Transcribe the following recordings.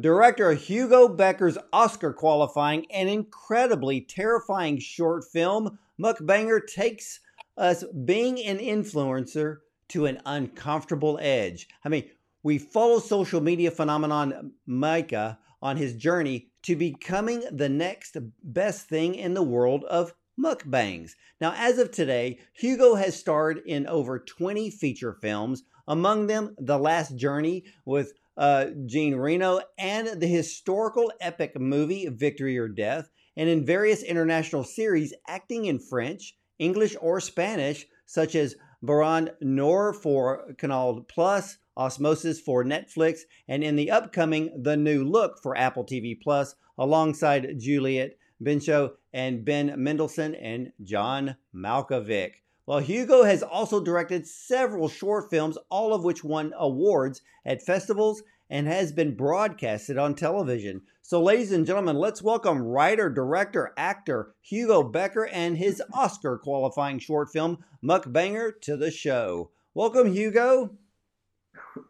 Director Hugo Becker's Oscar qualifying and incredibly terrifying short film, Mukbanger takes us being an influencer to an uncomfortable edge. I mean, we follow social media phenomenon Mika on his journey to becoming the next best thing in the world of mukbangs. Now, as of today, Hugo has starred in over 20 feature films, among them The Last Journey with uh, Jean Reno, and the historical epic movie Victory or Death, and in various international series acting in French, English, or Spanish, such as Baron Noir for Canal Plus, Osmosis for Netflix, and in the upcoming The New Look for Apple TV Plus, alongside Juliette Binoche and Ben Mendelsohn and John Malkovich. Well, Hugo has also directed several short films, all of which won awards at festivals and has been broadcasted on television. So, ladies and gentlemen, let's welcome writer, director, actor Hugo Becker and his Oscar qualifying short film, Mukbanger, to the show. Welcome, Hugo.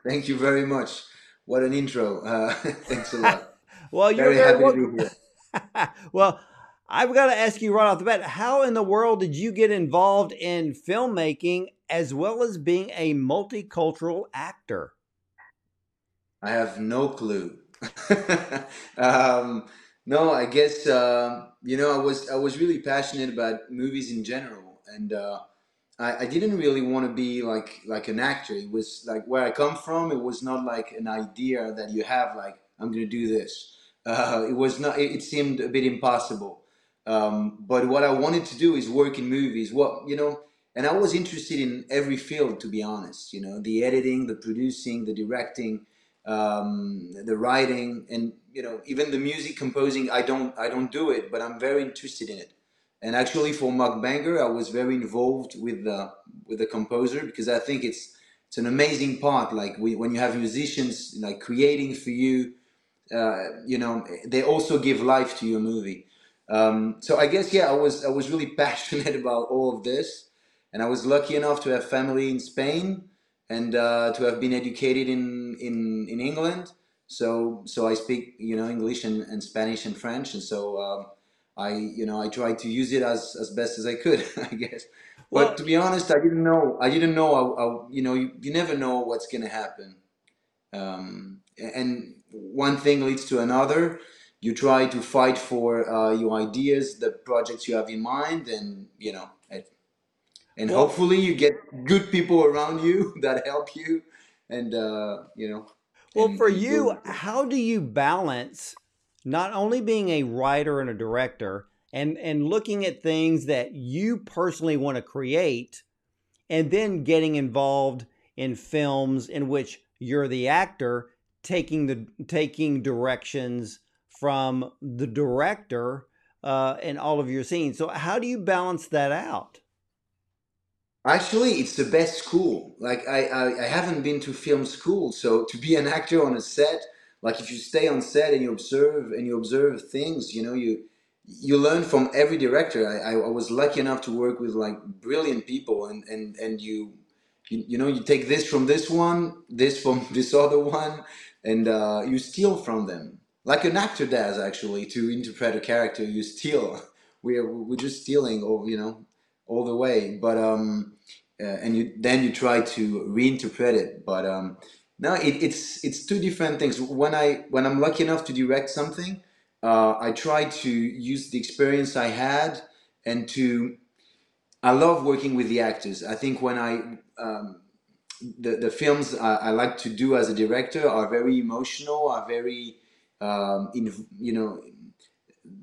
Thank you very much. What an intro. Uh, thanks a lot. well, you're very, very happy welcome. to be here. well, I've got to ask you right off the bat how in the world did you get involved in filmmaking as well as being a multicultural actor? I have no clue. um, no, I guess uh, you know I was I was really passionate about movies in general, and uh, I, I didn't really want to be like like an actor. It was like where I come from. It was not like an idea that you have like I'm going to do this. Uh, it was not. It, it seemed a bit impossible. Um, but what I wanted to do is work in movies. What you know, and I was interested in every field, to be honest. You know, the editing, the producing, the directing, um, the writing, and you know, even the music composing. I don't, I don't do it, but I'm very interested in it. And actually, for Mukbanger, I was very involved with the with the composer because I think it's it's an amazing part. Like we, when you have musicians like creating for you, uh, you know, they also give life to your movie. Um, so I guess yeah, I was I was really passionate about all of this, and I was lucky enough to have family in Spain and uh, to have been educated in in in England. So so I speak you know English and, and Spanish and French, and so um, I you know I tried to use it as as best as I could, I guess. Well, but to be honest, I didn't know. I didn't know. I, I, you know, you, you never know what's gonna happen. Um, and one thing leads to another you try to fight for uh, your ideas, the projects you have in mind, and you know, and well, hopefully you get good people around you that help you, and uh, you know. Well, for you, how do you balance not only being a writer and a director, and and looking at things that you personally want to create, and then getting involved in films in which you're the actor taking the taking directions from the director uh, in all of your scenes. So how do you balance that out? Actually, it's the best school. Like I, I, I haven't been to film school, so to be an actor on a set, like if you stay on set and you observe and you observe things, you know, you you learn from every director. I, I, was lucky enough to work with like brilliant people, and and and you, you, you know, you take this from this one, this from this other one, and uh, you steal from them like an actor does actually to interpret a character you steal. We're we're just stealing all you know all the way. But um uh, and you then you try to reinterpret it. But um no it, it's it's two different things. When i when i'm lucky enough to direct something uh, i try to use the experience i had and to i love working with the actors. I think when i um, the, the films I, I like to do as a director are very emotional are very um, in, you know,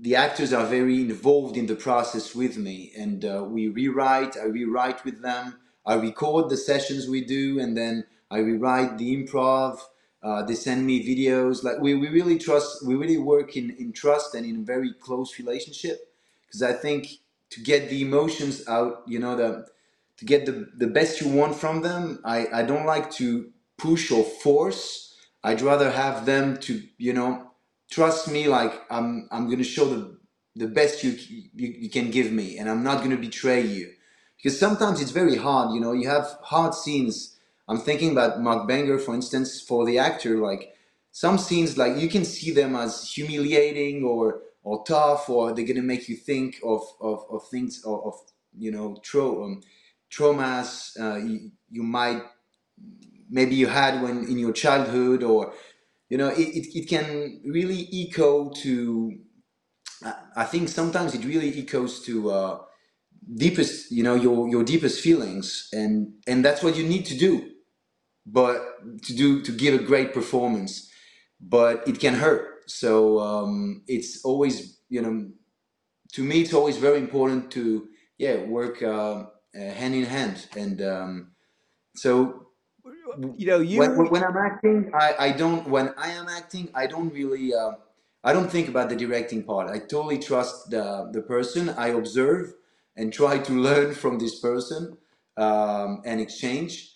the actors are very involved in the process with me, and uh, we rewrite. I rewrite with them. I record the sessions we do, and then I rewrite the improv. Uh, they send me videos. Like we, we really trust. We really work in, in trust and in a very close relationship. Because I think to get the emotions out, you know, the to get the, the best you want from them, I, I don't like to push or force I'd rather have them to, you know, trust me like I'm I'm going to show the the best you, you, you can give me and I'm not going to betray you. Because sometimes it's very hard, you know, you have hard scenes. I'm thinking about Mukbanger, for instance for the actor like some scenes like you can see them as humiliating or or tough or they're gonna make you think of of, of things of, of you know tra- um, traumas uh, you, you might maybe you had when in your childhood or you know it, it, it can really echo to i think sometimes it really echoes to uh, deepest you know your your deepest feelings and and that's what you need to do. But to do to give a great performance. But it can hurt. So um, it's always you know to me it's always very important to yeah work uh, uh, hand in hand. And um, so you know you when, when i'm acting I, I don't when i am acting i don't really uh, i don't think about the directing part. I totally trust the, the person. I observe and try to learn from this person um, and exchange.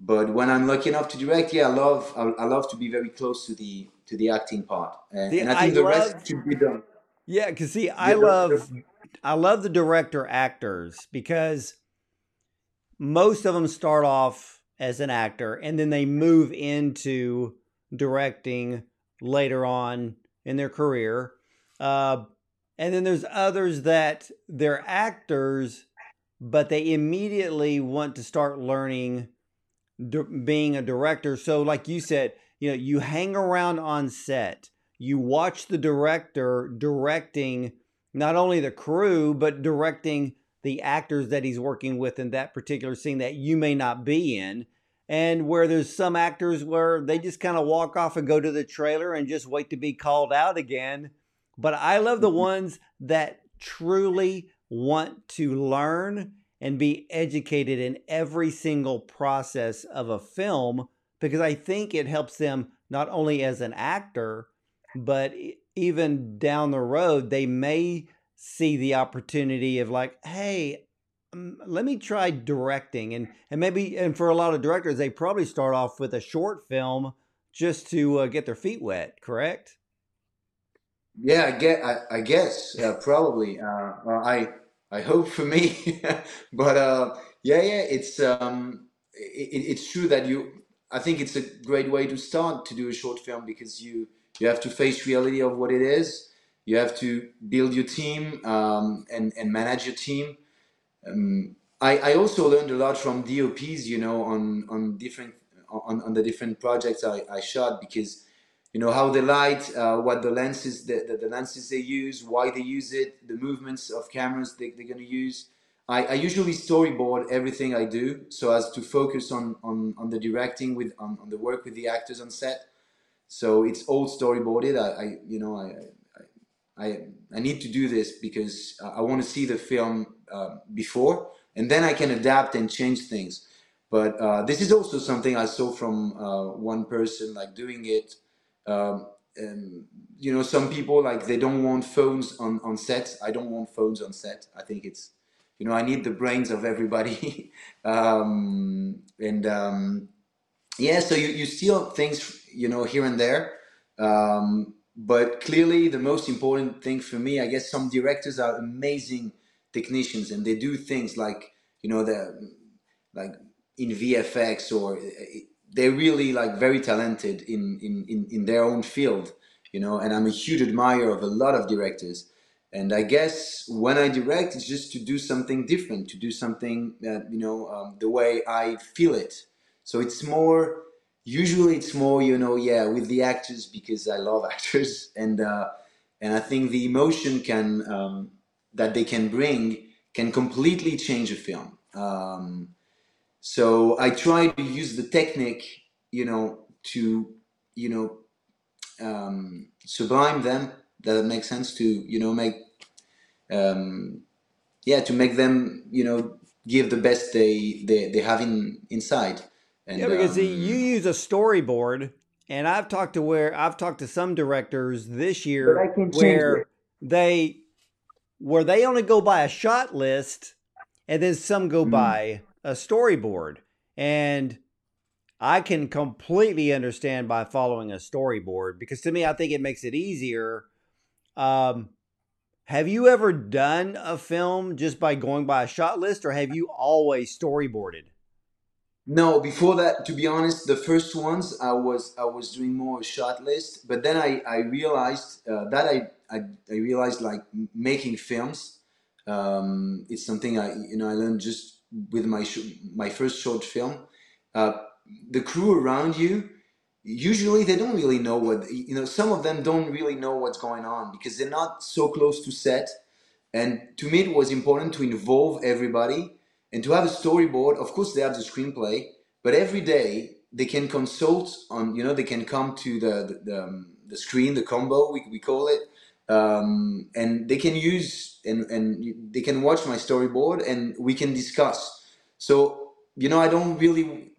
But when i'm lucky enough to direct yeah i love i, I love to be very close to the to the acting part. And, and i think I the love- rest should be done. Yeah because see i the- love I love the director actors because most of them start off as an actor and then they move into directing later on in their career. Uh, and then there's others that they're actors, but they immediately want to start learning di- being a director. So, like you said, you know, you hang around on set, you watch the director directing not only the crew, but directing the actors that he's working with in that particular scene that you may not be in. And where there's some actors where they just kind of walk off and go to the trailer and just wait to be called out again. But I love the mm-hmm. ones that truly want to learn and be educated in every single process of a film because I think it helps them not only as an actor, but even down the road, they may see the opportunity of like, hey, um, let me try directing, and and maybe and for a lot of directors, they probably start off with a short film just to uh, get their feet wet. Correct? Yeah, I get. I, I guess uh, probably. Uh, well, I I hope for me, but uh, yeah, yeah. It's um, it, it's true that you. I think it's a great way to start to do a short film because you you have to face reality of what it is. You have to build your team um, and and manage your team. Um, I I also learned a lot from DOPs, you know, on on different on, on the different projects I, I shot because you know how they light uh, what the lenses the, the, the lenses they use why they use it the movements of cameras they, they're going to use. I, I usually storyboard everything i do so as to focus on on, on the directing with on, on the work with the actors on set. So it's all storyboarded. I, I you know I, I i need to do this because i I want to see the film uh, before and then i can adapt and change things. But uh, this is also something i saw from uh, one person like doing it um, and you know some people like they don't want phones on on set. I don't want phones on set. I think it's you know i need the brains of everybody. Um, and um, yeah so you, you steal things you know here and there. Um, but clearly the most important thing for me i guess some directors are amazing technicians and they do things like you know the like in vfx or they're really like very talented in, in, in, in their own field, you know, and I'm a huge admirer of a lot of directors. And I guess when I direct, it's just to do something different, to do something that, you know, um, the way I feel it. So it's more, usually it's more, you know, yeah, with the actors because I love actors. And, uh, and I think the emotion can, um, that they can bring can completely change a film. Um, so I try to use the technique, you know, to, you know, um, sublime them. That makes sense to, you know, make, um, yeah, to make them, you know, give the best they they, they have in inside. And, yeah, because see, um, you use a storyboard, and I've talked to where I've talked to some directors this year But I can change where they where they only go by a shot list, and then some go Mhm. by a storyboard, and I can completely understand by following a storyboard because to me, I think it makes it easier. Um, have you ever done a film just by going by a shot list, or have you always storyboarded? No, before that, to be honest, the first ones I was I was doing more a shot list, but then I I realized uh, that I, I I realized like making films, um, it's something I you know I learned just with my sh- my first short film. Uh, the crew around you, usually they don't really know what you know. Some of them don't really know what's going on because they're not so close to set and to me, it was important to involve everybody and to have a storyboard. Of course, they have the screenplay, but every day they can consult on, you know, they can come to the the, the, um, the screen, the combo we, we call it, um, and they can use and and they can watch my storyboard and we can discuss. So you know, I don't really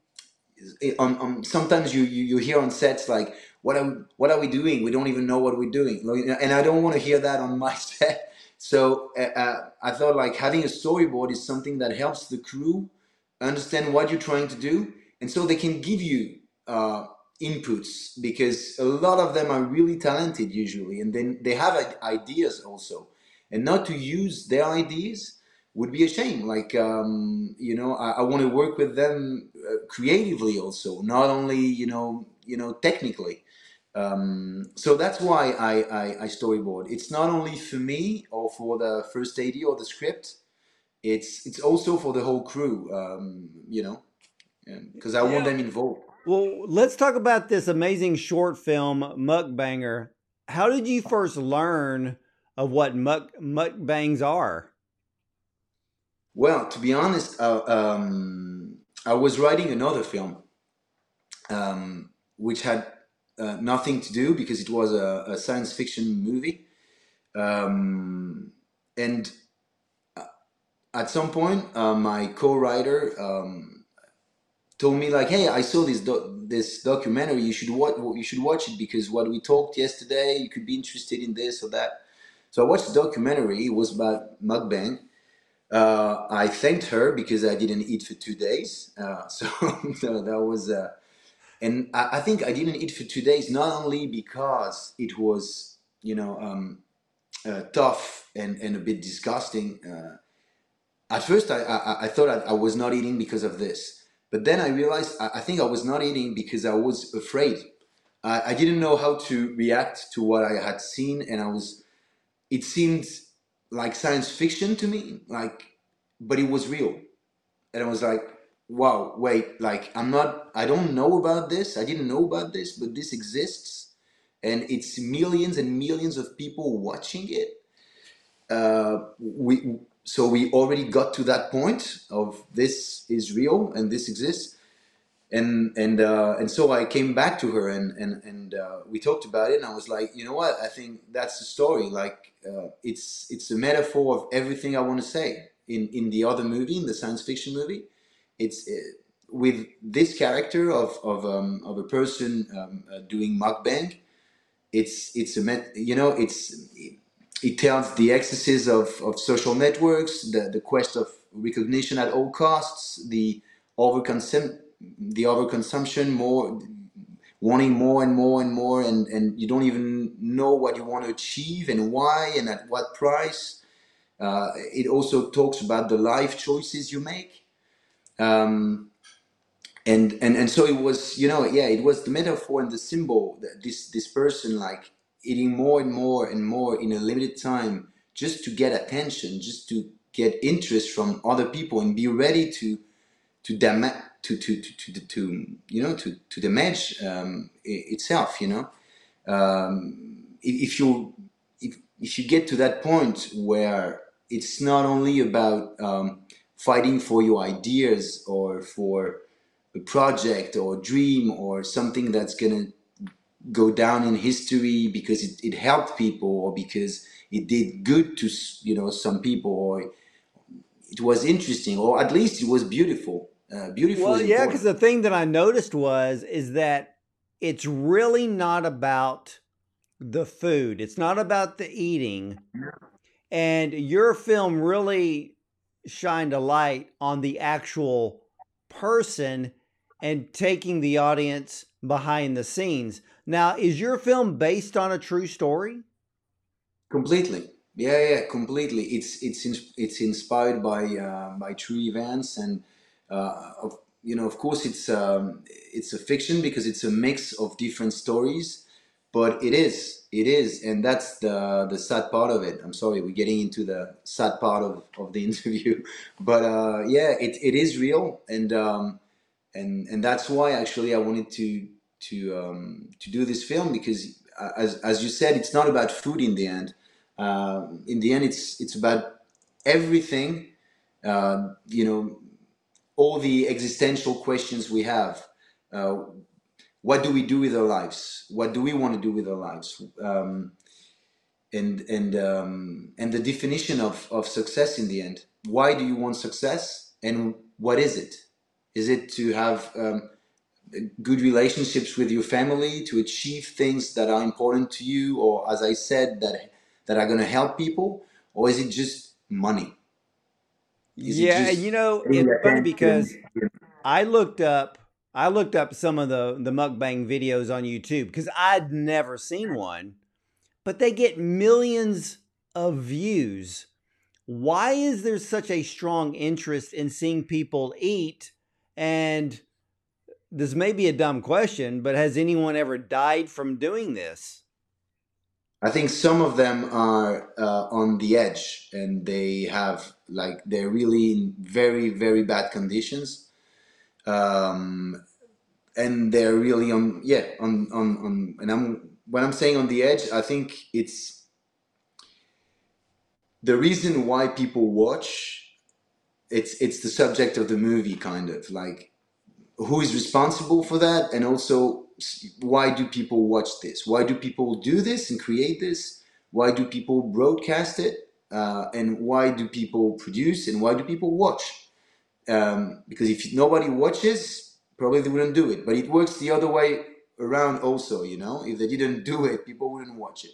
on, on sometimes you, you you hear on sets like what are what are we doing we don't even know what we're doing and i don't want to hear that on my set so uh, uh, i thought like having a storyboard is something that helps the crew understand what you're trying to do and so they can give you uh, inputs because a lot of them are really talented usually and then they have ideas also and not to use their ideas would be a shame. Like, um, you know, I, I want to work with them uh, creatively also, not only, you know, you know, technically. Um, so that's why I, I, I storyboard. It's not only for me or for the first AD or the script. It's it's also for the whole crew. Um, you know, because I want them involved. Well, let's talk about this amazing short film, Mukbanger. How did you first learn of what muk mukbangs are? Well, to be honest, uh, um, I was writing another film, um, which had uh, nothing to do because it was a, a science fiction movie, um, and uh, at some point, uh, my co-writer um, told me like, "Hey, I saw this do- this documentary. You should watch. You should watch it because what we talked yesterday, you could be interested in this or that." So I watched the documentary. It was about mukbang uh, I thanked her because I didn't eat for two days. Uh, so, that was, uh, and I, I, think I didn't eat for two days not only because it was, you know, um, uh, tough and, and a bit disgusting. Uh, at first, I, I, I thought I, I, was not eating because of this, but then I realized I, think I was not eating because I was afraid. I, I didn't know how to react to what I had seen, and I was. It seemed like science fiction to me, like, but it was real. And I was like, wow, wait, like, I'm not, I don't know about this. I didn't know about this, but this exists. And it's millions and millions of people watching it. Uh, we, so we already got to that point of this is real and this exists and and uh, and so I came back to her and and and uh, we talked about it and I was like you know what I think that's the story like uh, it's it's a metaphor of everything I want to say in in the other movie in the science fiction movie it's uh, with this character of of um, of a person um, uh, doing mukbang it's it's a met, you know it's it, it tells the excesses of, of social networks the the quest of recognition at all costs the overconsumption the overconsumption, more wanting more and more and more, and, and you don't even know what you want to achieve and why and at what price. Uh, it also talks about the life choices you make. Um, and, and and so it was, you know, yeah, it was the metaphor and the symbol that this this person like eating more and more and more in a limited time just to get attention, just to get interest from other people and be ready to to damage to to to to, to you know to to damage um, itself you know? Um, if you if, if you get to that point where it's not only about um, fighting for your ideas or for a project or a dream or something that's gonna go down in history because it, it helped people or because it did good to you know some people or it was interesting or at least it was beautiful uh, beautiful. Well, yeah, because the thing that I noticed was is that it's really not about the food. It's not about the eating. And your film really shined a light on the actual person and taking the audience behind the scenes. Now, is your film based on a true story? Completely. Yeah, yeah, completely. It's it's it's inspired by uh, by true events and uh, of, you know, of course, it's um, it's a fiction because it's a mix of different stories, but it is, it is, and that's the the sad part of it. I'm sorry, we're getting into the sad part of, of the interview, but uh, yeah, it, it is real, and um, and and that's why actually I wanted to to um, to do this film because uh, as as you said, it's not about food in the end. Uh, in the end, it's it's about everything. Uh, you know, all the existential questions we have. Uh, what do we do with our lives? What do we want to do with our lives? Um, and and um, and the definition of, of success in the end. Why do you want success? And what is it? Is it to have um, good relationships with your family, to achieve things that are important to you, or as I said, that that are going to help people, or is it just money? Is yeah, you know, it's funny because I looked up I looked up some of the the mukbang videos on YouTube because I'd never seen one, but they get millions of views. Why is there such a strong interest in seeing people eat? And this may be a dumb question, but has anyone ever died from doing this? I think some of them are uh, on the edge and they have like they're really in very very bad conditions, um, and they're really on yeah on on on. And I'm when I'm saying on the edge, I think it's the reason why people watch. It's it's the subject of the movie, kind of like who is responsible for that, and also why do people watch this? Why do people do this and create this? Why do people broadcast it? Uh, and why do people produce and why do people watch? Um, because if nobody watches, probably they wouldn't do it. But it works the other way around also, you know? If they didn't do it, people wouldn't watch it.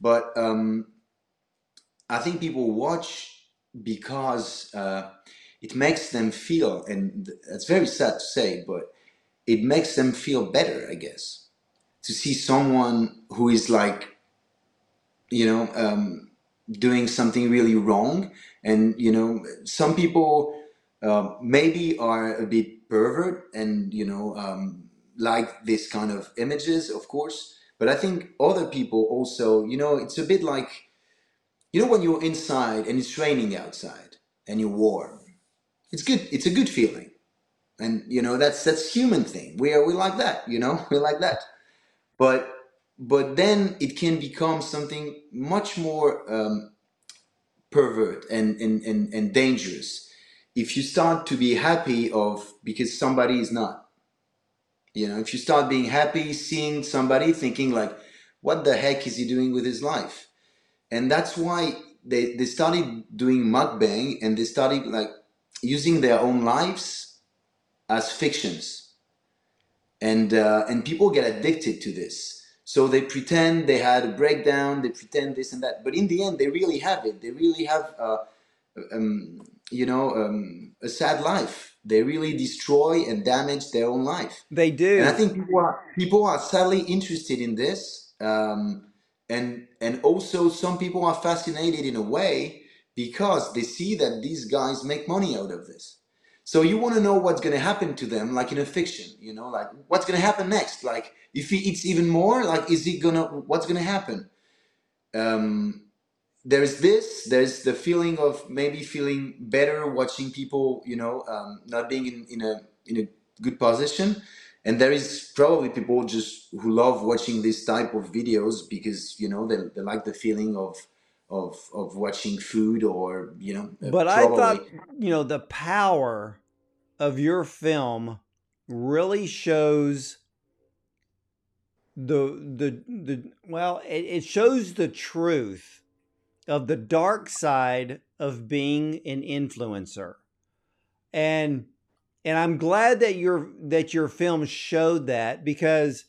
But um, I think people watch because uh, it makes them feel, and it's very sad to say, but it makes them feel better, I guess, to see someone who is like, you know, um, doing something really wrong. And, you know, some people uh, maybe are a bit pervert and, you know, um, like this kind of images, of course. But I think other people also, you know, it's a bit like, you know, when you're inside and it's raining outside and you're warm, it's good. It's a good feeling and you know that's that's human thing we are we like that you know we like that but but then it can become something much more um, pervert and, and, and, and dangerous if you start to be happy of because somebody is not you know if you start being happy seeing somebody thinking like what the heck is he doing with his life and that's why they, they started doing mukbang and they started like using their own lives as fictions, and uh, and people get addicted to this. So they pretend they had a breakdown, they pretend this and that, but in the end, they really have it. They really have, uh, um, you know, um, a sad life. They really destroy and damage their own life. They do. And I think people are, people are sadly interested in this. Um, and and also some people are fascinated in a way because they see that these guys make money out of this so you want to know what's going to happen to them, like in a fiction, you know, like what's going to happen next? Like if he eats even more, like is he gonna? What's going to happen? Um, there's this. There's the feeling of maybe feeling better watching people, you know, um, not being in, in a in a good position. And there is probably people just who love watching this type of videos because you know they, they like the feeling of of of watching food or you know but probably. i thought you know the power of your film really shows the the the well it, it shows the truth of the dark side of being an influencer and and i'm glad that your that your film showed that because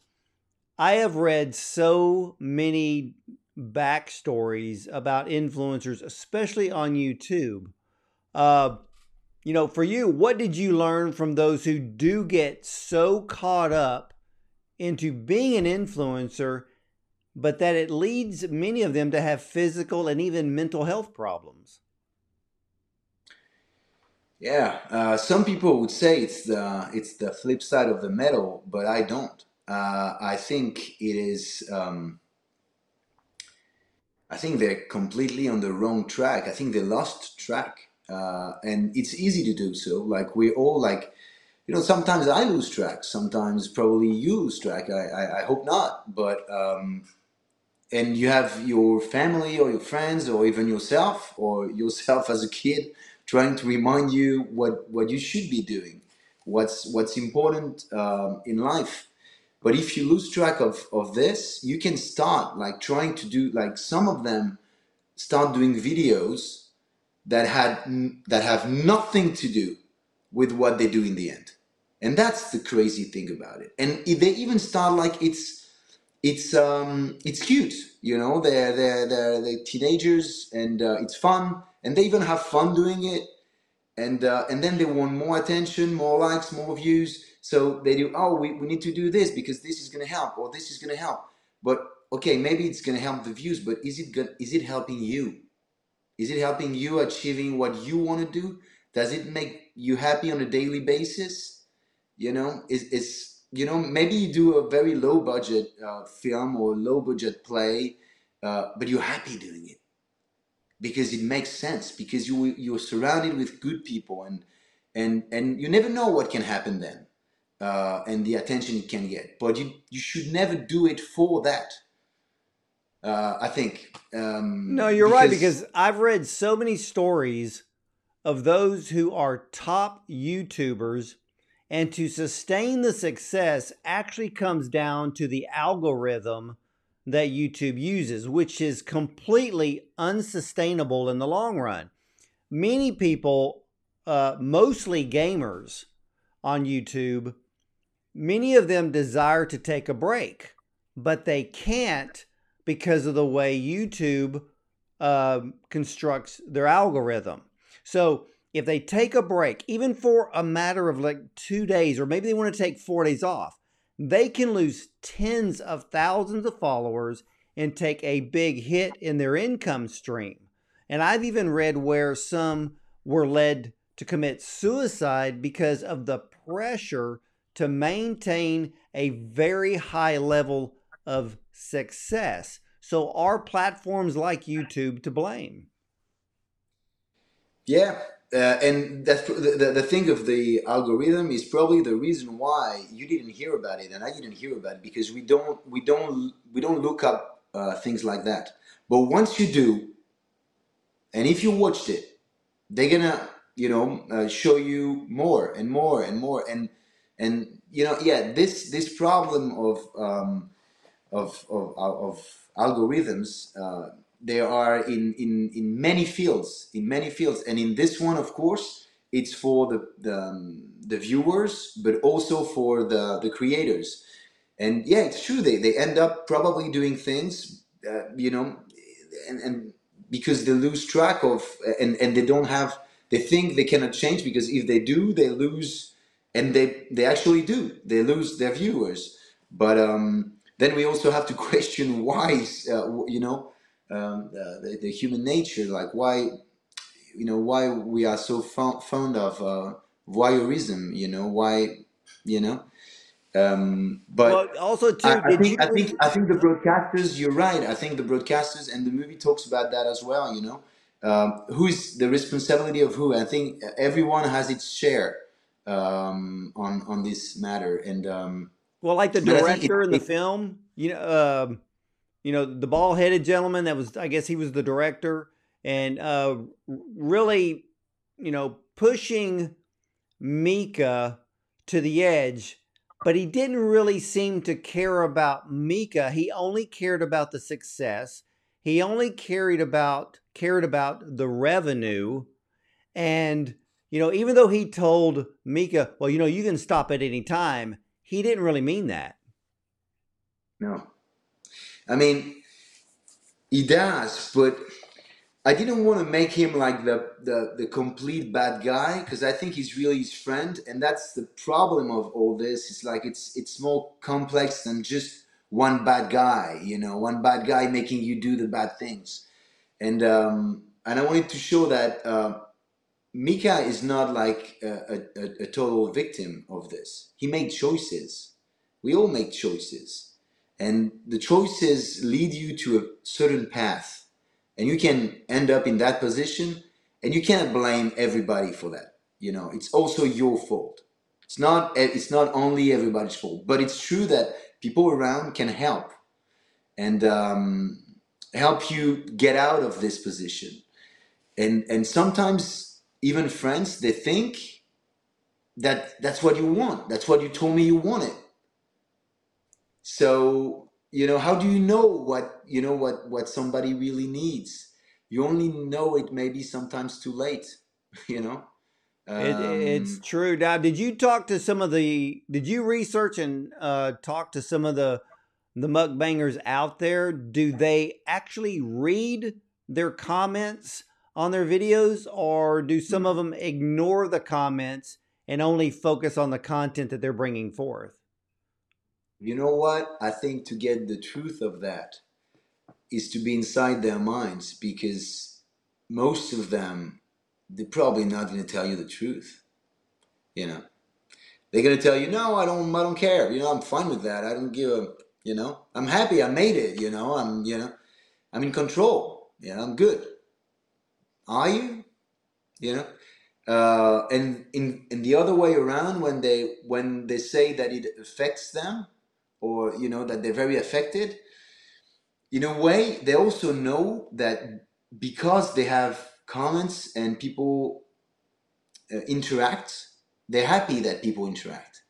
i have read so many backstories about influencers, especially on YouTube. Uh, you know, for you, what did you learn from those who do get so caught up into being an influencer, but that it leads many of them to have physical and even mental health problems? Yeah, uh, some people would say it's the it's the flip side of the medal, but I don't. Uh, I think it is. Um, I think they're completely on the wrong track. I think they lost track, uh, and it's easy to do so. Like we all like, you know, sometimes I lose track. Sometimes probably you lose track. I I, I hope not, but. Um, and you have your family or your friends or even yourself or yourself as a kid trying to remind you what what you should be doing what's what's important um, in life. But if you lose track of of this you can start like trying to do like some of them start doing videos that had that have nothing to do with what they do in the end. And that's the crazy thing about it. And they even start like it's it's um it's cute you know they're they're they're, they're teenagers and uh, it's fun and they even have fun doing it. And uh, and then they want more attention more likes more views. So they do oh we, we need to do this because this is going to help or this is going to help. But okay maybe it's going to help the views but is it good is it helping you? Is it helping you achieving what you want to do? Does it make you happy on a daily basis? You know is is you know, maybe you do a very low budget uh, film or low budget play, uh, but you're happy doing it because it makes sense because you you're surrounded with good people and and and you never know what can happen then uh, and the attention it can get. But you you should never do it for that. Uh, I think. Um, no, you're because right because I've read so many stories of those who are top YouTubers and to sustain the success actually comes down to the algorithm that YouTube uses, which is completely unsustainable in the long run. Many people, uh, mostly gamers on YouTube, many of them desire to take a break, but they can't because of the way YouTube uh, constructs their algorithm. So if they take a break, even for a matter of like two days, or maybe they want to take four days off, they can lose tens of thousands of followers and take a big hit in their income stream. And I've even read where some were led to commit suicide because of the pressure to maintain a very high level of success. So, are platforms like YouTube to blame? Yeah, uh, and that's the, the, thing of the algorithm is probably the reason why you didn't hear about it and I didn't hear about it because we don't we don't we don't look up uh, things like that. But once you do, and if you watched it, they're gonna you know uh, show you more and more and more and and you know yeah this this problem of um, of, of of algorithms uh, they are in, in, in many fields, in many fields. And in this one, of course, it's for the, the, um, the viewers, but also for the, the creators. And yeah, it's true. They, they end up probably doing things, uh, you know, and, and because they lose track of, and, and they don't have, they think they cannot change because if they do, they lose, and they, they actually do, they lose their viewers. But um, then we also have to question why, uh, you know, um, the, the, human nature, like why, you know, why we are so fond of uh, voyeurism, you know, why, you know. Um, but well, also too, I, I think you... I think I think the broadcasters. You're right. I think the broadcasters and the movie talks about that as well. You know, um, who is the responsibility of who? I think everyone has its share um, on on this matter. And um, well, like the director it, in the it, film, you know, um, you know, the bald headed gentleman that was, I guess he was the director, and uh, really, you know, pushing Mika to the edge. But he didn't really seem to care about Mika. He only cared about the success. He only cared about cared about the revenue. And, you know, even though he told Mika, well, you know, you can stop at any time, he didn't really mean that. No. I mean, he does, but I didn't want to make him like the the, the complete bad guy because I think he's really his friend, and that's the problem of all this. It's like it's it's more complex than just one bad guy, you know, one bad guy making you do the bad things, and um, and I wanted to show that uh, Mika is not like a, a, a total victim of this. He made choices. We all make choices. And the choices lead you to a certain path. And you can end up in that position and you cannot blame everybody for that. You know, it's also your fault. It's not it's not only everybody's fault, but it's true that people around can help and um, help you get out of this position. And and sometimes even friends, they think that that's what you want. That's what you told me you wanted. So, you know, how do you know what, you know, what, what somebody really needs? You only know it maybe sometimes too late, you know? Um, it, it's true. Now, did you talk to some of the, did you research and uh, talk to some of the, the mukbangers out there? Do they actually read their comments on their videos, or do some of them ignore the comments and only focus on the content that they're bringing forth? You know what? I think to get the truth of that is to be inside their minds because most of them, they're probably not going to tell you the truth. You know, they're going to tell you, no, I don't, I don't care. You know, I'm fine with that. I don't give a, you know, I'm happy. I made it. You know, I'm, you know, I'm in control. Know, I'm good. Are you? You know? Uh, and in, in the other way around, when they when they say that it affects them, or you know that they're very affected, in a way they also know that because they have comments and people uh, interact, they're happy that people interact.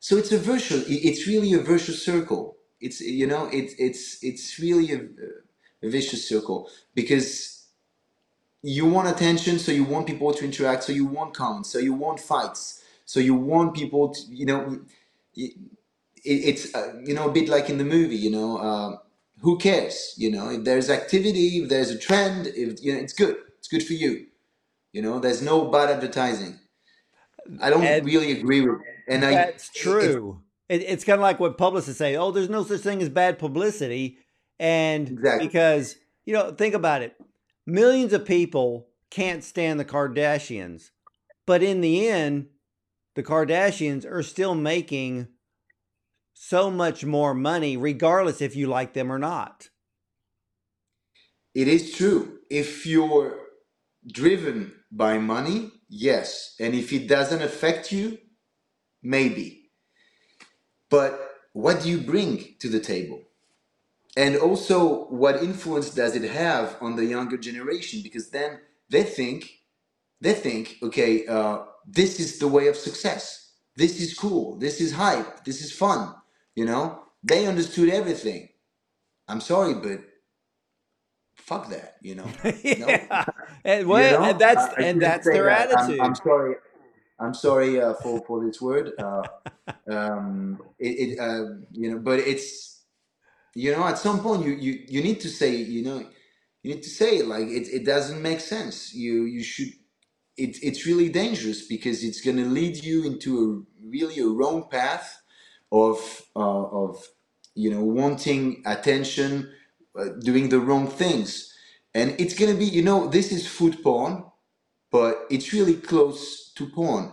So it's a virtual. It's really a virtuous circle. It's you know it's it's it's really a, a vicious circle because you want attention, so you want people to interact, so you want comments, so you want fights, so you want people to, you know, it's uh, you know a bit like in the movie, you know, uh, who cares? You know, if there's activity, if there's a trend, if you know, it's good, it's good for you. You know, there's no bad advertising. I don't and really agree with that. And that's I, true. It, it's kind of like what publicists say. Oh, there's no such thing as bad publicity, and exactly. because you know, think about it millions of people can't stand the Kardashians. But in the end, the Kardashians are still making so much more money, regardless if you like them or not. It is true. If you're driven by money, yes. And if it doesn't affect you, maybe. But what do you bring to the table? and also what influence does it have on the younger generation because then they think they think okay uh, this is the way of success this is cool this is hype this is fun you know? They understood everything. I'm sorry but fuck that you know? Yeah. no. and, well, you know? and that's I, I and that's their that. attitude I'm, I'm, sorry. I'm sorry uh, for for this word. Uh, um, it, it uh, you know but it's you know at some point you you, you need to say you know you need to say it like it, it doesn't make sense. You you should it, it's really dangerous because it's going to lead you into a really a wrong path of uh, of you know wanting attention uh, doing the wrong things and it's to be you know this is food porn but it's really close to porn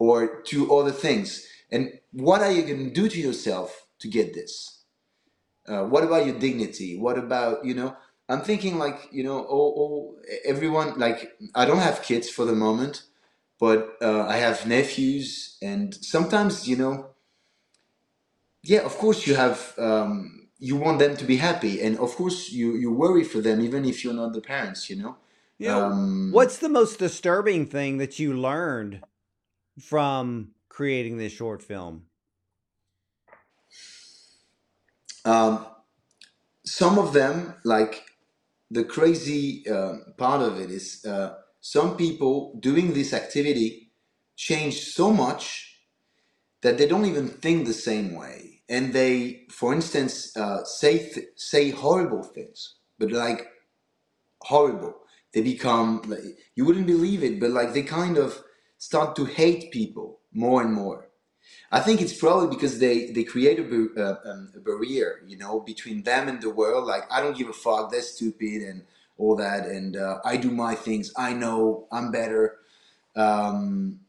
or to other things and what are you to do to yourself to get this uh, what about your dignity? What about you know? I'm thinking like you know, all, all everyone like I don't have kids for the moment, but uh, I have nephews, and sometimes you know, yeah, of course you have. Um, you want them to be happy, and of course you you worry for them, even if you're not the parents. You know. Yeah. Um, what's the most disturbing thing that you learned from creating this short film? Um, some of them, like the crazy uh, part of it is uh, some people doing this activity change so much that they don't even think the same way. And they, for instance, uh, say th- say horrible things, but like horrible. They become you wouldn't believe it, but like they kind of start to hate people more and more I think it's probably because they they create a, uh, um, a, barrier, you know, between them and the world. Like I don't give a fuck, they're stupid and all that, and uh, I do my things. I know I'm better. um,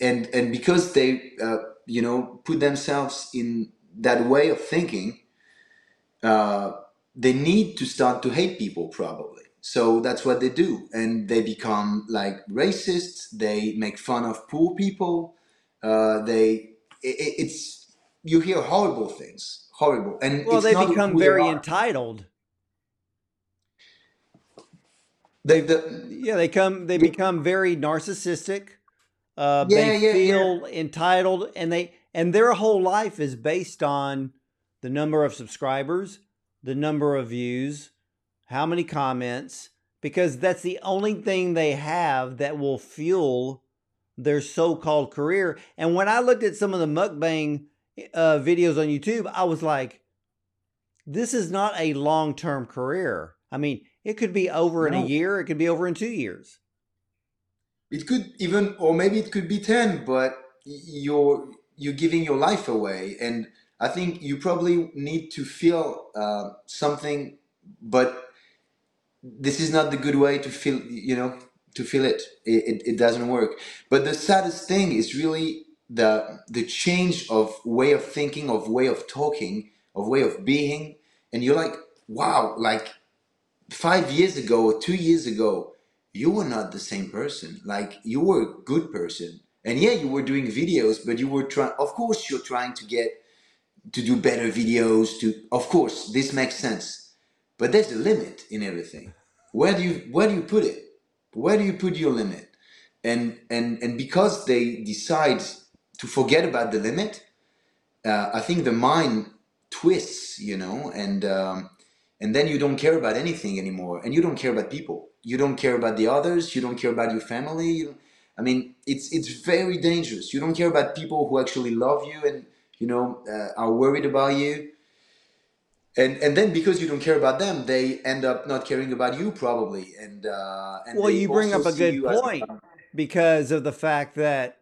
and and because they uh, you know put themselves in that way of thinking, uh, they need to start to hate people probably. So that's what they do, and they become like racists. They make fun of poor people. Uh, they it, it's you hear horrible things, horrible, and well, they become very they entitled. They, the, yeah, they come. They become very narcissistic. Uh, yeah, they yeah, feel yeah. entitled, and they and their whole life is based on the number of subscribers, the number of views, how many comments, because that's the only thing they have that will fuel their so-called career. And when I looked at some of the mukbang uh, videos on YouTube, I was like, this is not a long-term career. I mean, it could be over no. in a year, it could be over in two years. It could even, or maybe it could be ten, but you're you're giving your life away, and I think you probably need to feel uh, something, but this is not the good way to feel you know to feel it. it it, it doesn't work. But the saddest thing is really the the change of way of thinking of way of talking of way of being. And you're like wow like five years ago or two years ago you were not the same person like you were a good person and yeah you were doing videos but you were trying of course you're trying to get to do better videos to of course this makes sense but there's a limit in everything. Where do you where do you put it? Where do you put your limit? And and and because they decide to forget about the limit, uh, I think the mind twists, you know, and um, and then you don't care about anything anymore, and you don't care about people. You don't care about the others. You don't care about your family. You, I mean, it's it's very dangerous. You don't care about people who actually love you and you know uh, are worried about you and and then because you don't care about them, they end up not caring about you probably. And, uh, and well, you bring up a good point as- because of the fact that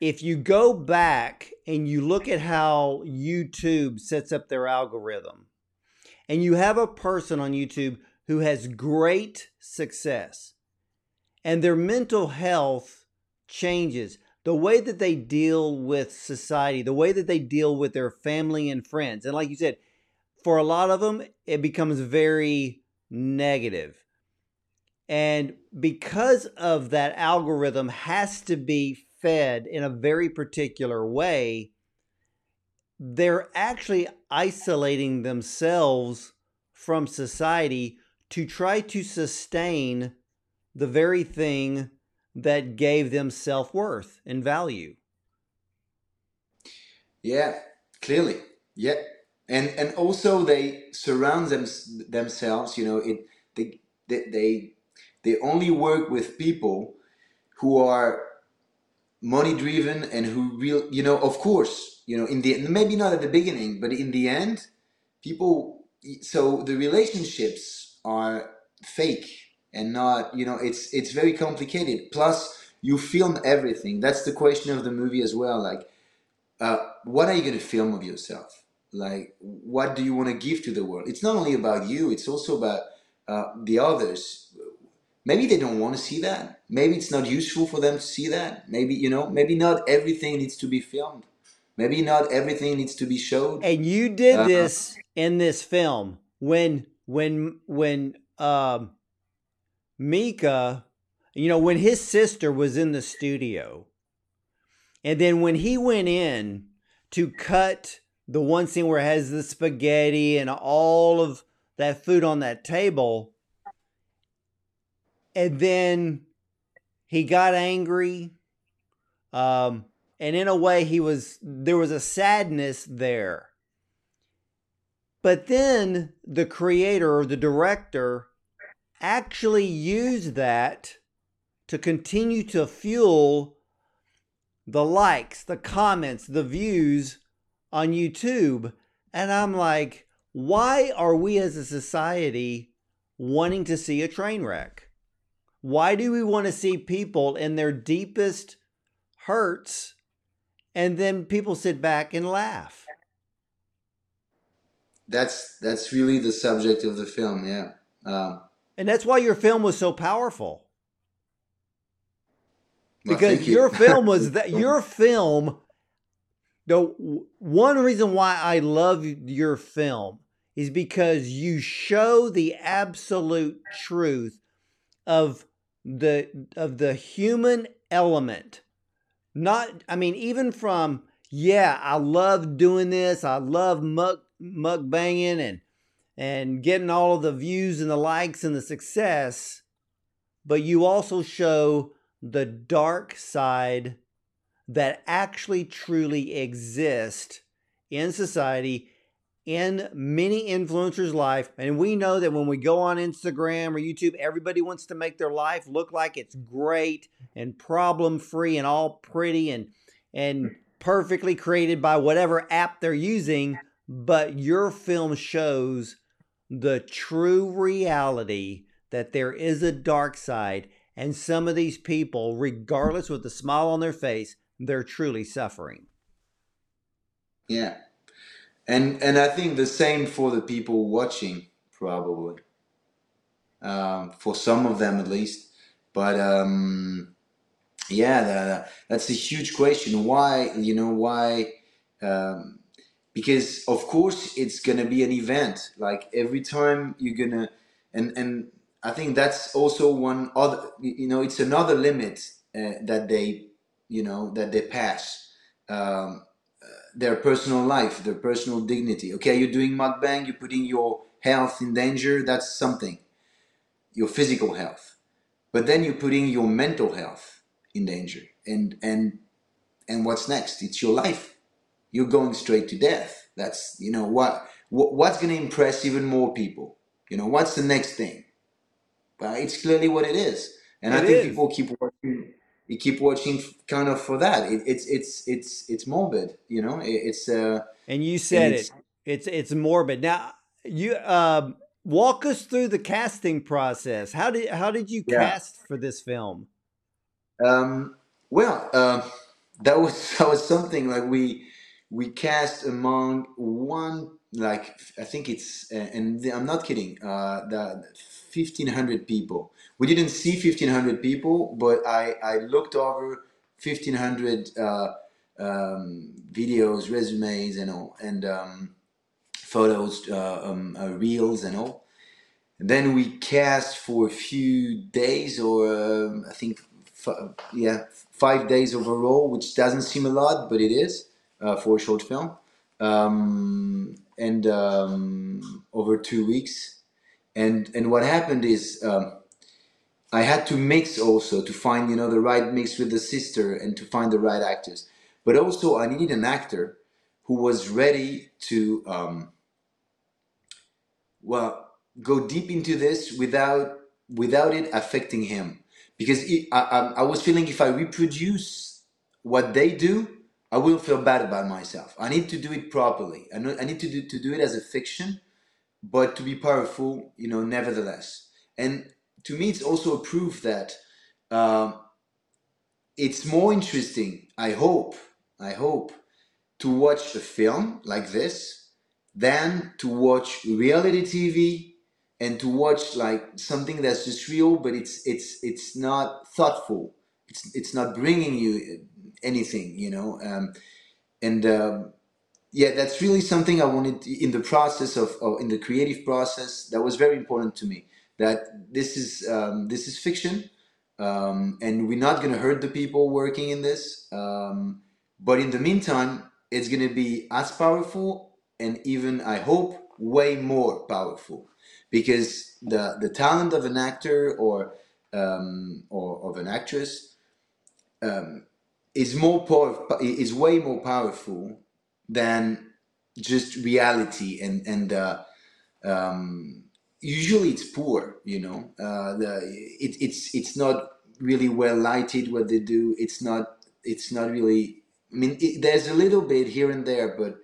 if you go back and you look at how YouTube sets up their algorithm, and you have a person on YouTube who has great success, and their mental health changes, the way that they deal with society, the way that they deal with their family and friends, and like you said for a lot of them, it becomes very negative. And because of that algorithm has to be fed in a very particular way, they're actually isolating themselves from society to try to sustain the very thing that gave them self worth and value. Yeah, clearly. Yeah, and and also they surround them, themselves you know it they, they they they only work with people who are money driven and who real you know of course you know in the maybe not at the beginning but in the end people so the relationships are fake and not you know it's it's very complicated. Plus you film everything. That's the question of the movie as well. Like uh, what are you going to film of yourself? Like what do you want to give to the world? It's not only about you it's also about uh, the others. Maybe they don't want to see that. Maybe it's not useful for them to see that. Maybe you know maybe not everything needs to be filmed. Maybe not everything needs to be showed. And you did uh, this in this film when when when um mika you know when his sister was in the studio and then when he went in to cut the one scene where it has the spaghetti and all of that food on that table. And then he got angry. Um, and in a way, he was there was a sadness there. But then the creator or the director actually used that to continue to fuel the likes, the comments, the views on YouTube. And I'm like, why are we as a society wanting to see a train wreck? Why do we want to see people in their deepest hurts and then people sit back and laugh? That's that's really the subject of the film, yeah. Um, and that's why your film was so powerful. Well, because thank you. your film was that your film the one reason why I love your film is because you show the absolute truth of the of the human element not i mean even from yeah i love doing this i love muck mukbanging and and getting all of the views and the likes and the success but you also show the dark side that actually truly exist in society in many influencers' life. And we know that when we go on Instagram or YouTube, everybody wants to make their life look like it's great and problem free and all pretty and and perfectly created by whatever app they're using. But your film shows the true reality that there is a dark side. And some of these people, regardless with the smile on their face, they're truly suffering. Yeah. And and I think the same for the people watching, probably. Um, for some of them at least. But um, yeah, that, that's a huge question. Why, you know, why? Um, because of course it's gonna be an event. Like every time you're gonna, and and I think that's also one other. You know, it's another limit uh, that they, you know, that they pass. Um, their personal life, their personal dignity. Okay, you're doing mukbang, you're putting your health in danger, that's something. Your physical health. But then you're putting your mental health in danger. And and and what's next? It's your life. You're going straight to death. That's you know what, what what's going to impress even more people. You know what's the next thing? Well, it's clearly what it is, and It I think is. people keep watching. You keep watching kind of for that. It, it's it's it's it's morbid. You know, it, it's uh, And you and said it's it. It's it's morbid. Now you um walk us through the casting process. How did how did you yeah. cast for this film? Um, well, uh, that was that was something like we we cast among one like I think it's and I'm not kidding. Uh, the fifteen hundred people. We didn't see fifteen hundred people, but I I looked over fifteen hundred uh, um, videos, resumes, and all, and um, photos, uh, um, uh, reels, and all. Then we cast for a few days, or um, I think, yeah, five days overall, which doesn't seem a lot, but it is uh, for a short film, um, and um, over two weeks. And and what happened is um, I had to mix also to find you know the right mix with the sister and to find the right actors. But also I needed an actor who was ready to. Um, well go deep into this without without it affecting him because it, I, I, I was feeling if i reproduce what they do i will feel bad about myself. I need to do it properly. I, know, I need to do, to do it as a fiction but to be powerful you know nevertheless. And to me it's also a proof that um, it's more interesting i hope i hope to watch a film like this than to watch reality TV and to watch like something that's just real, but it's it's it's not thoughtful. It's it's not bringing you anything, you know. Um, and um, yeah, that's really something I wanted to- in the process of, of in the creative process. That was very important to me. That this is um, this is fiction, um, and we're not gonna hurt the people working in this. Um, but in the meantime, it's gonna be as powerful and even I hope way more powerful because the the talent of an actor or um, or of an actress um, is more power, is way more powerful than just reality and and uh, um, usually it's poor you know? Uh, the it, it's it's not really well lighted what they do. It's not it's not really I mean it, there's a little bit here and there but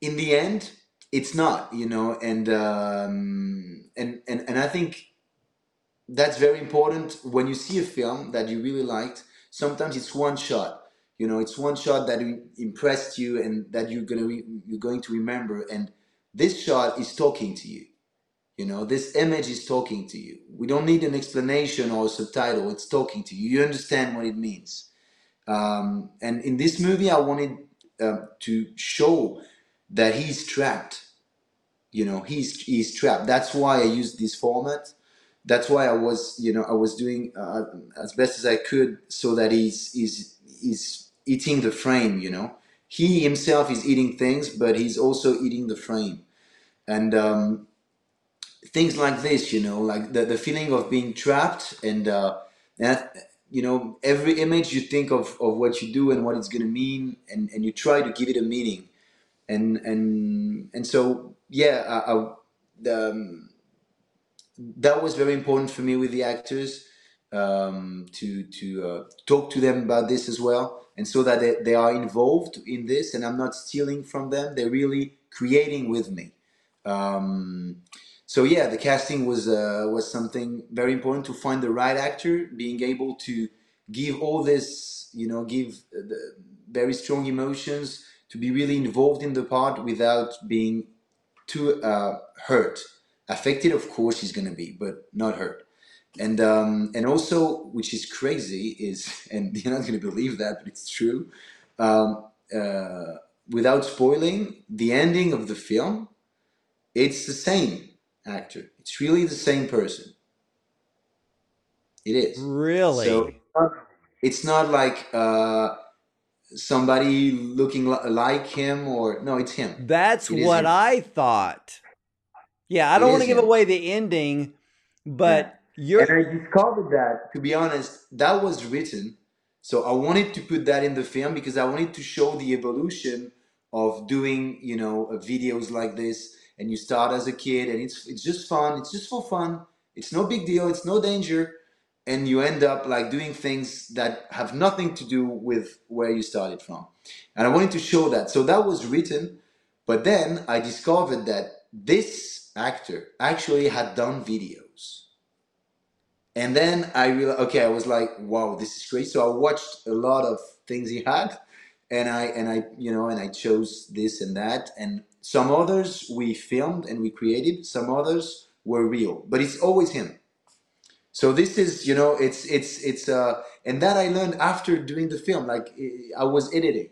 in the end it's not you know? And um, and and and I think that's very important. When you see a film that you really liked sometimes it's one shot you know it's one shot that impressed you and that you're gonna re- you're going to remember and this shot is talking to you You know, this image is talking to you. We don't need an explanation or a subtitle. It's talking to you. You understand what it means. Um, and in this movie, I wanted uh, to show that he's trapped. You know, he's he's trapped. That's why I used this format. That's why I was, you know, I was doing uh, as best as I could so that he's he's he's eating the frame. You know, he himself is eating things, but he's also eating the frame, and um, things like this. You know, like the the feeling of being trapped and. Uh, and you know every image you think of, of what you do and what it's going to mean and, and you try to give it a meaning and and and so yeah I, I, um, that was very important for me with the actors um, to to uh, talk to them about this as well and so that they, they are involved in this and i'm not stealing from them they're really creating with me um, so yeah, the casting was uh, was something very important to find the right actor, being able to give all this, you know, give the very strong emotions, to be really involved in the part without being too uh, hurt. Affected, of course, he's gonna be, but not hurt. And um, and also, which is crazy, is and you're not gonna believe that, but it's true. Um, uh, without spoiling, the ending of the film, it's the same actor. It's really the same person. It is. Really? So it's not like uh, somebody looking li- like him or no, it's him. That's It what him. I thought. Yeah, I don't want to give away the ending, but And you're I discovered that, to be honest, that was written. So I wanted to put that in the film because I wanted to show the evolution of doing, you know, uh, videos like this. And you start as a kid, and it's it's just fun. It's just for fun. It's no big deal. It's no danger, and you end up like doing things that have nothing to do with where you started from. And I wanted to show that. So that was written, but then I discovered that this actor actually had done videos. And then I realized, okay, I was like, wow, this is great. So I watched a lot of things he had, and I and I you know and I chose this and that, and some others we filmed and we created. Some others were real, but it's always him. So this is you know it's it's it's uh and that I learned after doing the film. Like I was editing,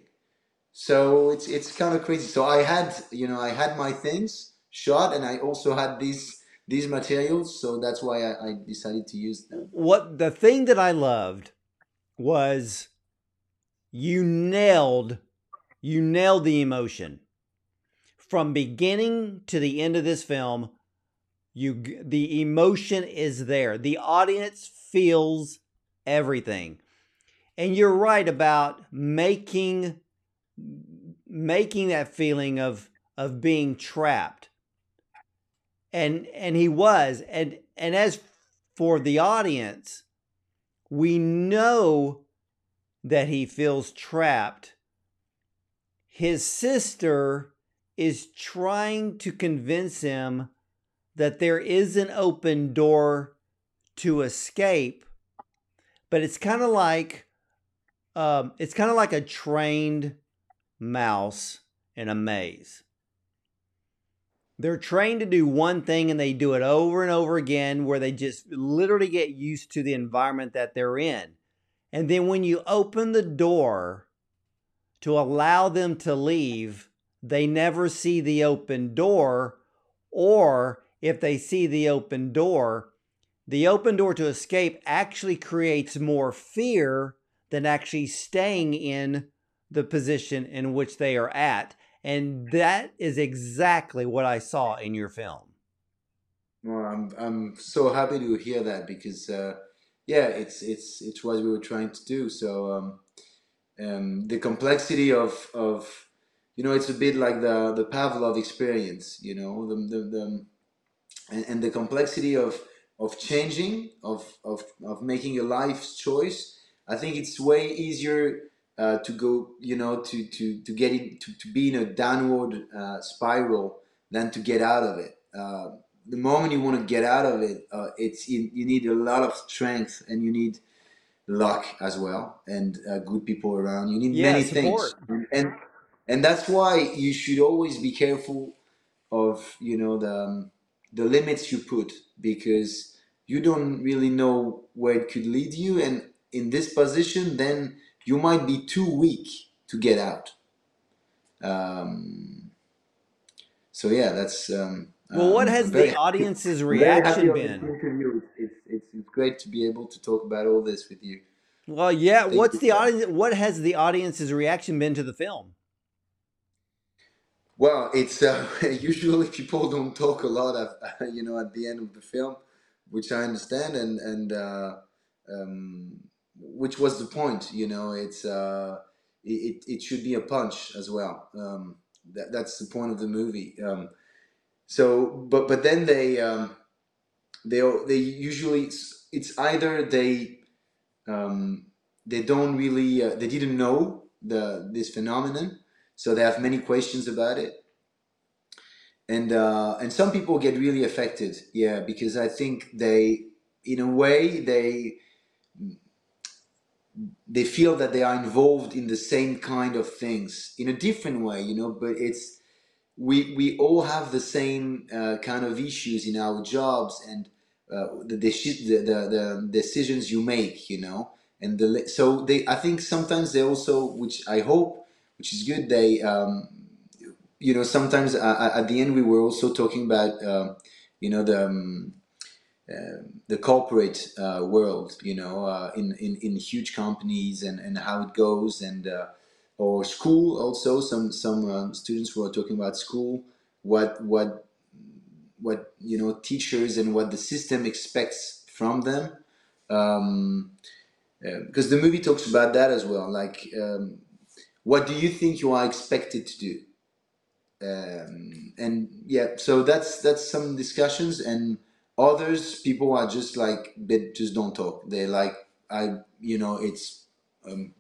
so it's it's kind of crazy. So I had you know I had my things shot, and I also had these these materials. So that's why I, I decided to use them. what the thing that I loved was you nailed you nailed the emotion from beginning to the end of this film you the emotion is there the audience feels everything and you're right about making making that feeling of of being trapped and and he was. And and as for the audience we know that he feels trapped. His sister is trying to convince him that there is an open door to escape but it's kind of like um, it's kind of like a trained mouse in a maze they're trained to do one thing and they do it over and over again where they just literally get used to the environment that they're in and then when you open the door to allow them to leave they never see the open door or if they see the open door the open door to escape actually creates more fear than actually staying in the position in which they are at. And that is exactly what I saw in your film. Well, I'm I'm so happy to hear that because uh, yeah, it's it's it's what we were trying to do. So um, um, the complexity of of you know it's a bit like the the Pavlov experience. You know the the, the and, and the complexity of of changing of of of making a life's choice. I think it's way easier uh, to go you know to to to get it to, to be in a downward uh, spiral than to get out of it. Uh, the moment you want to get out of it, uh, it's you, you need a lot of strength and you need luck as well and uh, good people around. You need Yeah, many support. things, and and that's why you should always be careful of you know the um, the limits you put because you don't really know where it could lead you and in this position then you might be too weak to get out. Um, so yeah that's um, well what um, has very the audience's reaction been. It's, it's, it's great to be able to talk about all this with you. Well yeah Thank what's the audience what has the audience's reaction been to the film? Well, it's uh, usually people don't talk a lot of, you know, at the end of the film, which I understand, and and uh, um, which was the point, you know, it's uh, it it should be a punch as well. Um, that that's the point of the movie. Um, so, but but then they um, they they usually it's either they um, they don't really uh, they didn't know the this phenomenon so they have many questions about it and uh, and some people get really affected yeah because i think they in a way they they feel that they are involved in the same kind of things in a different way you know but it's we we all have the same uh, kind of issues in our jobs and uh, the, the, the the decisions you make you know and the so they i think sometimes they also which i hope which is good they um, you know sometimes uh, at the end we were also talking about um, you know the um, uh, the corporate uh, world you know uh, in, in in huge companies and and how it goes and uh, or school also some some um, students were talking about school what what what you know teachers and what the system expects from them. Um, uh, because the movie talks about that as well like um, what do you think you are expected to do? Um, and yeah so that's that's some discussions and others people are just like they just don't talk they're like i you know it's um,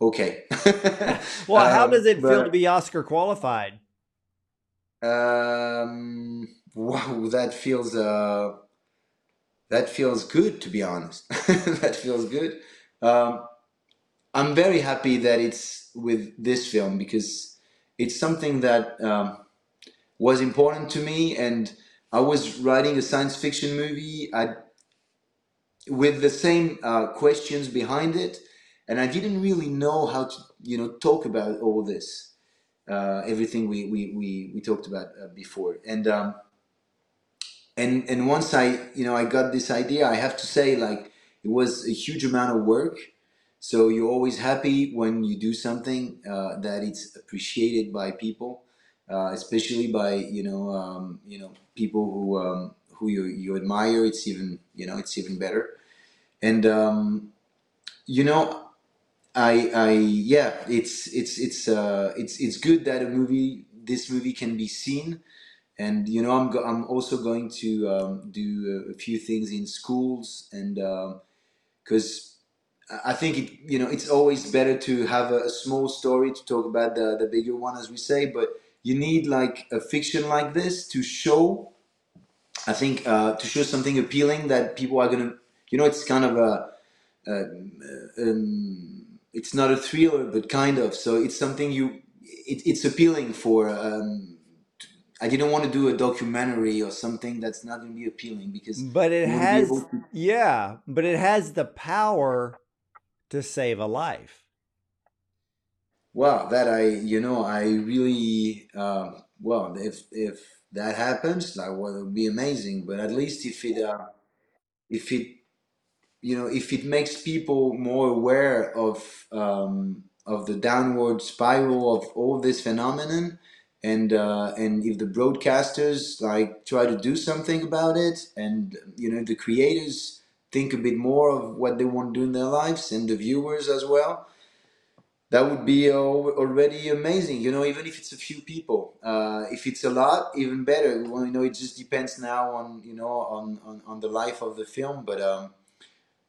okay well how Um, does it feel to be oscar qualified Um, wow, that feels uh, that feels good to be honest. that feels good. Um, I'm very happy that it's with this film because it's something that um, was important to me, and I was writing a science fiction movie. I with the same uh, questions behind it, and I didn't really know how to, you know, talk about all this uh, everything we, we, we, we talked about uh, before. And, um, and, and once I, you know, I got this idea, I have to say like, it was a huge amount of work. So you're always happy when you do something uh, that it's appreciated by people, uh, especially by, you know, um, you know, people who, um, who you, you admire. It's even, you know, it's even better. And, um, you know, I, I, yeah, it's, it's, it's, uh, it's, it's good that a movie, this movie can be seen. And, you know, I'm, go- I'm also going to um, do a, few things in schools and, because I think it, you know, it's always better to have a, a small story to talk about the, the bigger one, as we say, but you need like a fiction like this to show, I think, uh, to show something appealing that people are going to, you know, it's kind of a, uh, um, it's not a thriller, but kind of. So it's something you, it, it's appealing for. Um, I didn't want to do a documentary or something that's not going to be appealing because but it has yeah but it has the power to save a life Well, that I, you know, I really, uh, well, if if that happens, it would be amazing. But at least if it, uh, if it, you know, if it makes people more aware of um, of the downward spiral of all this phenomenon, and uh, and if the broadcasters like try to do something about it, and you know, the creators think a bit more of what they want to do in their lives, and the viewers as well that would be already amazing you know even if it's a few people. Uh, if it's a lot even better. Well you know it just depends now on you know on, on, on the life of the film. But um,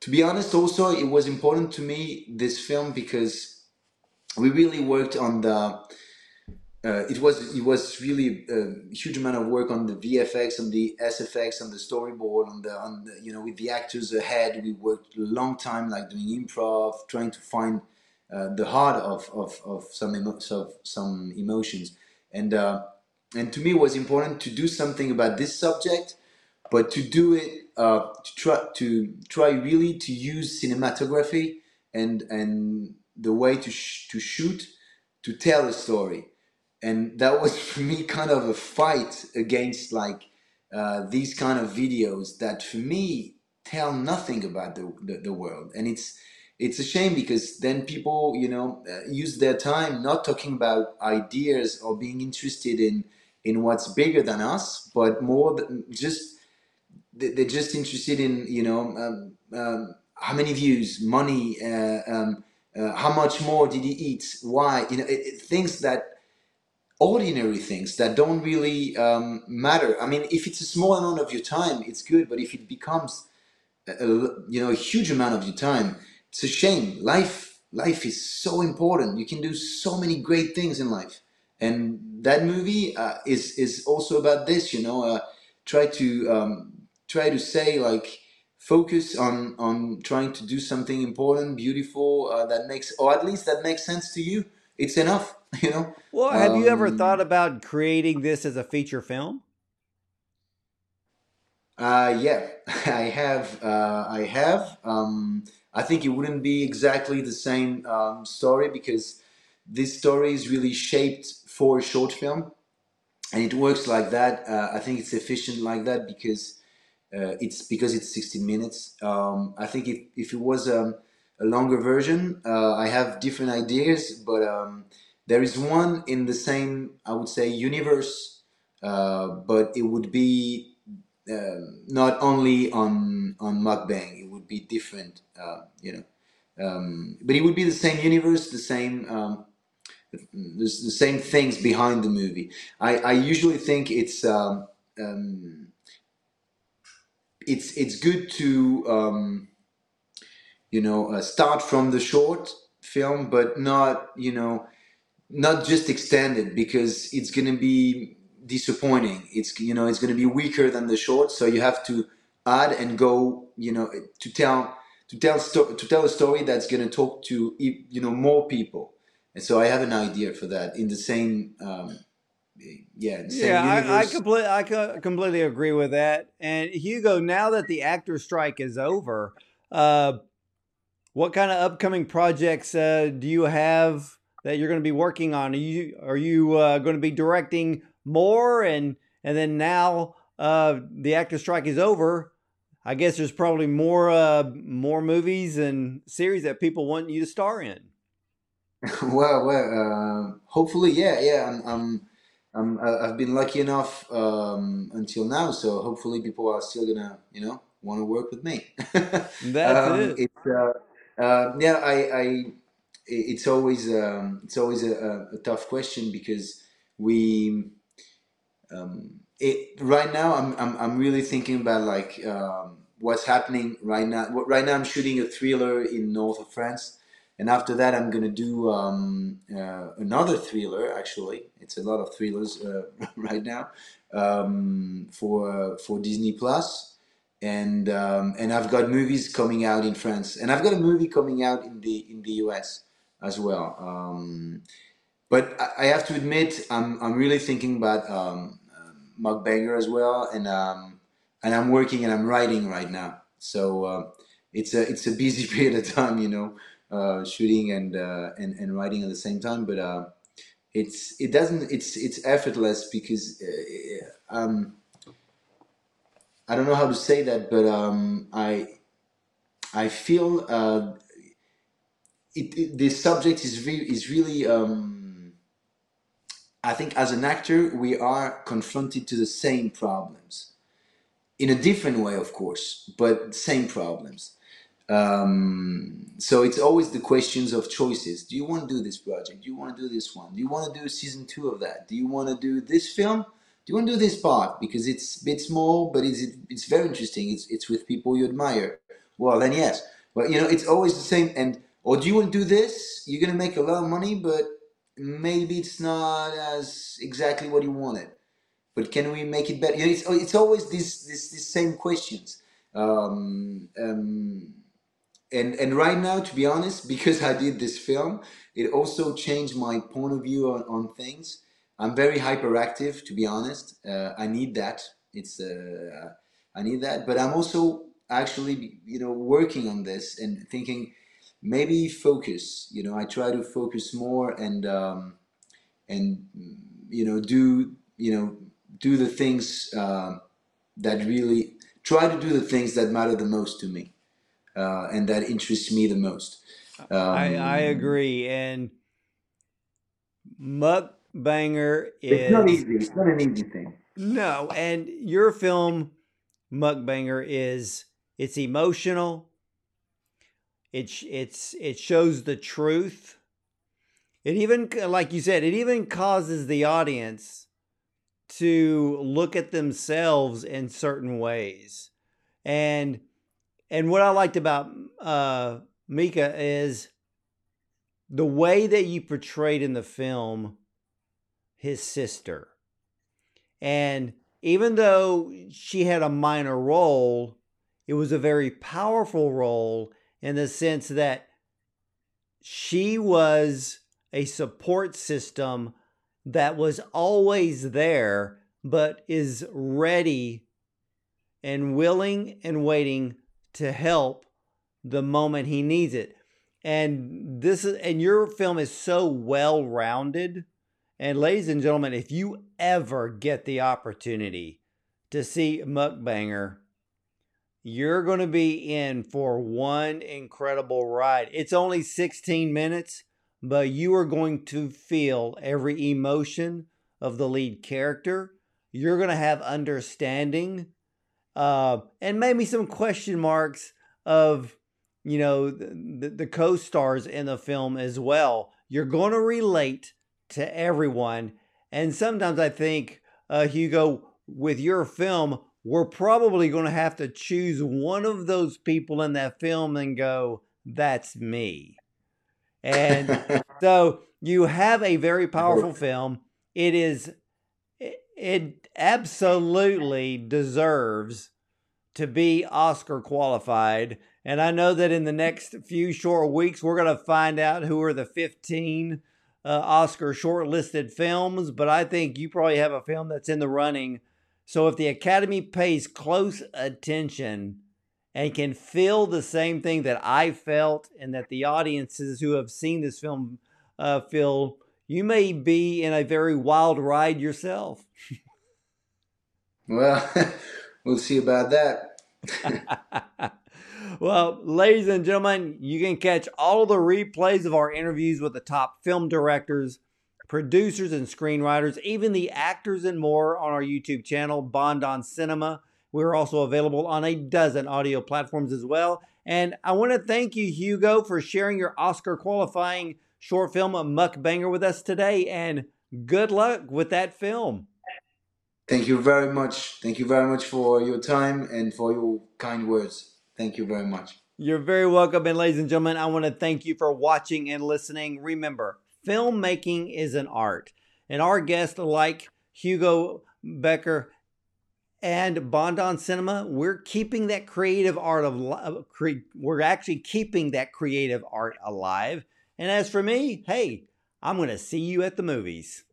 to be honest also it was important to me this film because we really worked on the uh, it was it was really a huge amount of work on the VFX, on the SFX, on the storyboard, on the on the you know with the actors ahead. We worked a long time, like doing improv, trying to find uh, the heart of of, of some emo- of some emotions, and uh, and to me it was important to do something about this subject but to do it, uh, to try to try really to use cinematography and and the way to sh- to shoot to tell a story, and that was for me kind of a fight against like uh, these kind of videos that for me tell nothing about the, the, the world, and it's it's a shame because then people you know uh, use their time not talking about ideas or being interested in in what's bigger than us, but more just they're just interested in you know um, um, how many views, money, uh, um, uh, how much more did he eat, why, you know, it, it, things that ordinary things that don't really um, matter. I mean, if it's a small amount of your time, it's good, but if it becomes a, a, you know a huge amount of your time, it's a shame. Life life is so important. You can do so many great things in life, and that movie uh, is is also about this. You know, uh, try to um, try to say like focus on on trying to do something important, beautiful uh, that makes or at least that makes sense to you. It's enough, you know. Well, have um, you ever um, thought about creating this as a feature film? Uh, yeah, I have. Uh, I have. Um, I think it wouldn't be exactly the same um, story because this story is really shaped for a short film, and it works like that. Uh, I think it's efficient like that because uh, it's because it's 16 minutes. Um, I think if, if it was um, a longer version, uh, I have different ideas, but um, there is one in the same, I would say, universe, uh, but it would be um, not only on on mukbang. It would be different, uh, you know. Um, but it would be the same universe, the same. Um, there's the same things behind the movie. I, I usually think it's um, it's it's good to um, you know uh, start from the short film, but not you know not just extend it because it's going to be disappointing. It's you know it's going to be weaker than the short, so you have to add and go you know to tell to tell sto- to tell a story that's going to talk to you know more people. And so I have an idea for that in the same. Um, yeah, yeah, I, I completely, I completely agree with that. And Hugo, now that the actor strike is over, uh, what kind of upcoming projects uh, do you have that you're going to be working on? Are you are you uh, going to be directing more? And and then now uh, the actor strike is over. I guess there's probably more uh, more movies and series that people want you to star in. well, well, uh, hopefully, yeah, yeah. I'm, I'm um, I've been lucky enough um, until now, so hopefully people are still gonna, you know, want to work with me. That's um, it. It's, uh, uh, yeah, I, I, it's always, um, it's always a, a, tough question because we, um, it right now, I'm, I'm, I'm really thinking about like um, what's happening right now. Right now, I'm shooting a thriller in north of France and after that i'm to do um, uh, another thriller actually. It's a lot of thrillers uh, right now um, for for disney plus. And um, and i've got movies coming out in france. And i've got a movie coming out in the in the us as well. Um, but I, have to admit i'm, I'm really thinking about um, mukbanger as well and um, and i'm working and i'm writing right now so uh, it's a it's a busy period of time you know uh, shooting and, uh, and and writing at the same time. But uh, it's it doesn't it's it's effortless because uh, um, I don't know how to say that, but um, I I feel uh, it, it, subject is re- is really. Um, I think as an actor, we are confronted to the same problems in a different way, of course, but same problems. Um, so it's always the questions of choices. Do you want to do this project? Do you want to do this one? Do you want to do season two of that? Do you want to do this film? Do you want to do this part because it's a bit small, but it's it's very interesting. It's it's with people you admire. Well, then yes, but you know it's always the same. And or do you want to do this? You're gonna make a lot of money, but maybe it's not as exactly what you wanted. But can we make it better? You know, it's it's always these these, these same questions. Um, um, and and right now to be honest because i did this film it also changed my point of view on, on things i'm very hyperactive to be honest uh, i need that it's uh, I need that. But I'm also actually, you know, working on this and thinking maybe focus. You know, I try to focus more and um, and you know do you know do the things uh, that really try to do the things that matter the most to me uh, and that interest me the most. Um, I, I agree, and Mukbanger is it's not easy. It's not an easy thing. No, and your film Mukbanger is it's emotional. It it's it shows the truth. It even like you said, it even causes the audience to look at themselves in certain ways. And and what I liked about uh, Mika is the way that you portrayed in the film his sister. And even though she had a minor role, it was a very powerful role in the sense that she was a support system that was always there, but is ready and willing and waiting to help the moment he needs it. And this is and your film is so well rounded. And ladies and gentlemen, if you ever get the opportunity to see Mukbanger, you're going to be in for one incredible ride. It's only 16 minutes, but you are going to feel every emotion of the lead character. You're going to have understanding uh, and maybe some question marks of you know the, the co-stars in the film as well you're going to relate to everyone and sometimes i think uh, hugo with your film we're probably going to have to choose one of those people in that film and go that's me and so you have a very powerful film it is it absolutely deserves to be Oscar qualified. And I know that in the next few short weeks, we're going to find out who are the 15 uh, Oscar shortlisted films. But I think you probably have a film that's in the running. So if the Academy pays close attention and can feel the same thing that I felt and that the audiences who have seen this film uh, feel, you may be in a very wild ride yourself. well, we'll see about that. well, ladies and gentlemen, you can catch all the replays of our interviews with the top film directors, producers, and screenwriters, even the actors and more on our YouTube channel, Bond on Cinema. We're also available on a dozen audio platforms as well. And I want to thank you, Hugo, for sharing your Oscar qualifying short film, Mukbanger, with us today. And good luck with that film. Thank you very much. Thank you very much for your time and for your kind words. Thank you very much. You're very welcome. And ladies and gentlemen, I want to thank you for watching and listening. Remember, filmmaking is an art. And our guests, like Hugo Becker and Bond on Cinema, we're keeping that creative art of uh, we're actually keeping that creative art alive. And as for me, hey, I'm going to see you at the movies.